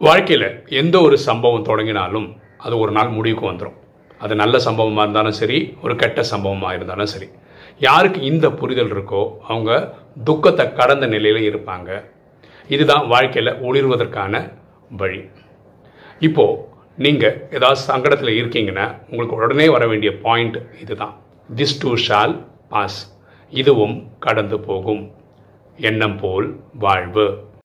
வாழ்க்கையில் எந்த ஒரு சம்பவம் தொடங்கினாலும் அது ஒரு நாள் முடிவுக்கு வந்துடும் அது நல்ல சம்பவமாக இருந்தாலும் சரி ஒரு கெட்ட சம்பவமாக இருந்தாலும் சரி. யாருக்கு இந்த புரிதல் இருக்கோ அவங்க துக்கத்தை கடந்த நிலையில் இருப்பாங்க. இதுதான் வாழ்க்கையில் ஒளிர்வதற்கான வழி. இப்போது நீங்கள் ஏதாவது சங்கடத்தில் இருக்கீங்கன்னா உங்களுக்கு உடனே வர வேண்டிய பாயிண்ட் இதுதான். திஸ் டூ ஷால் பாஸ் இதுவும் கடந்து போகும். எண்ணம் போல் வாழ்வு.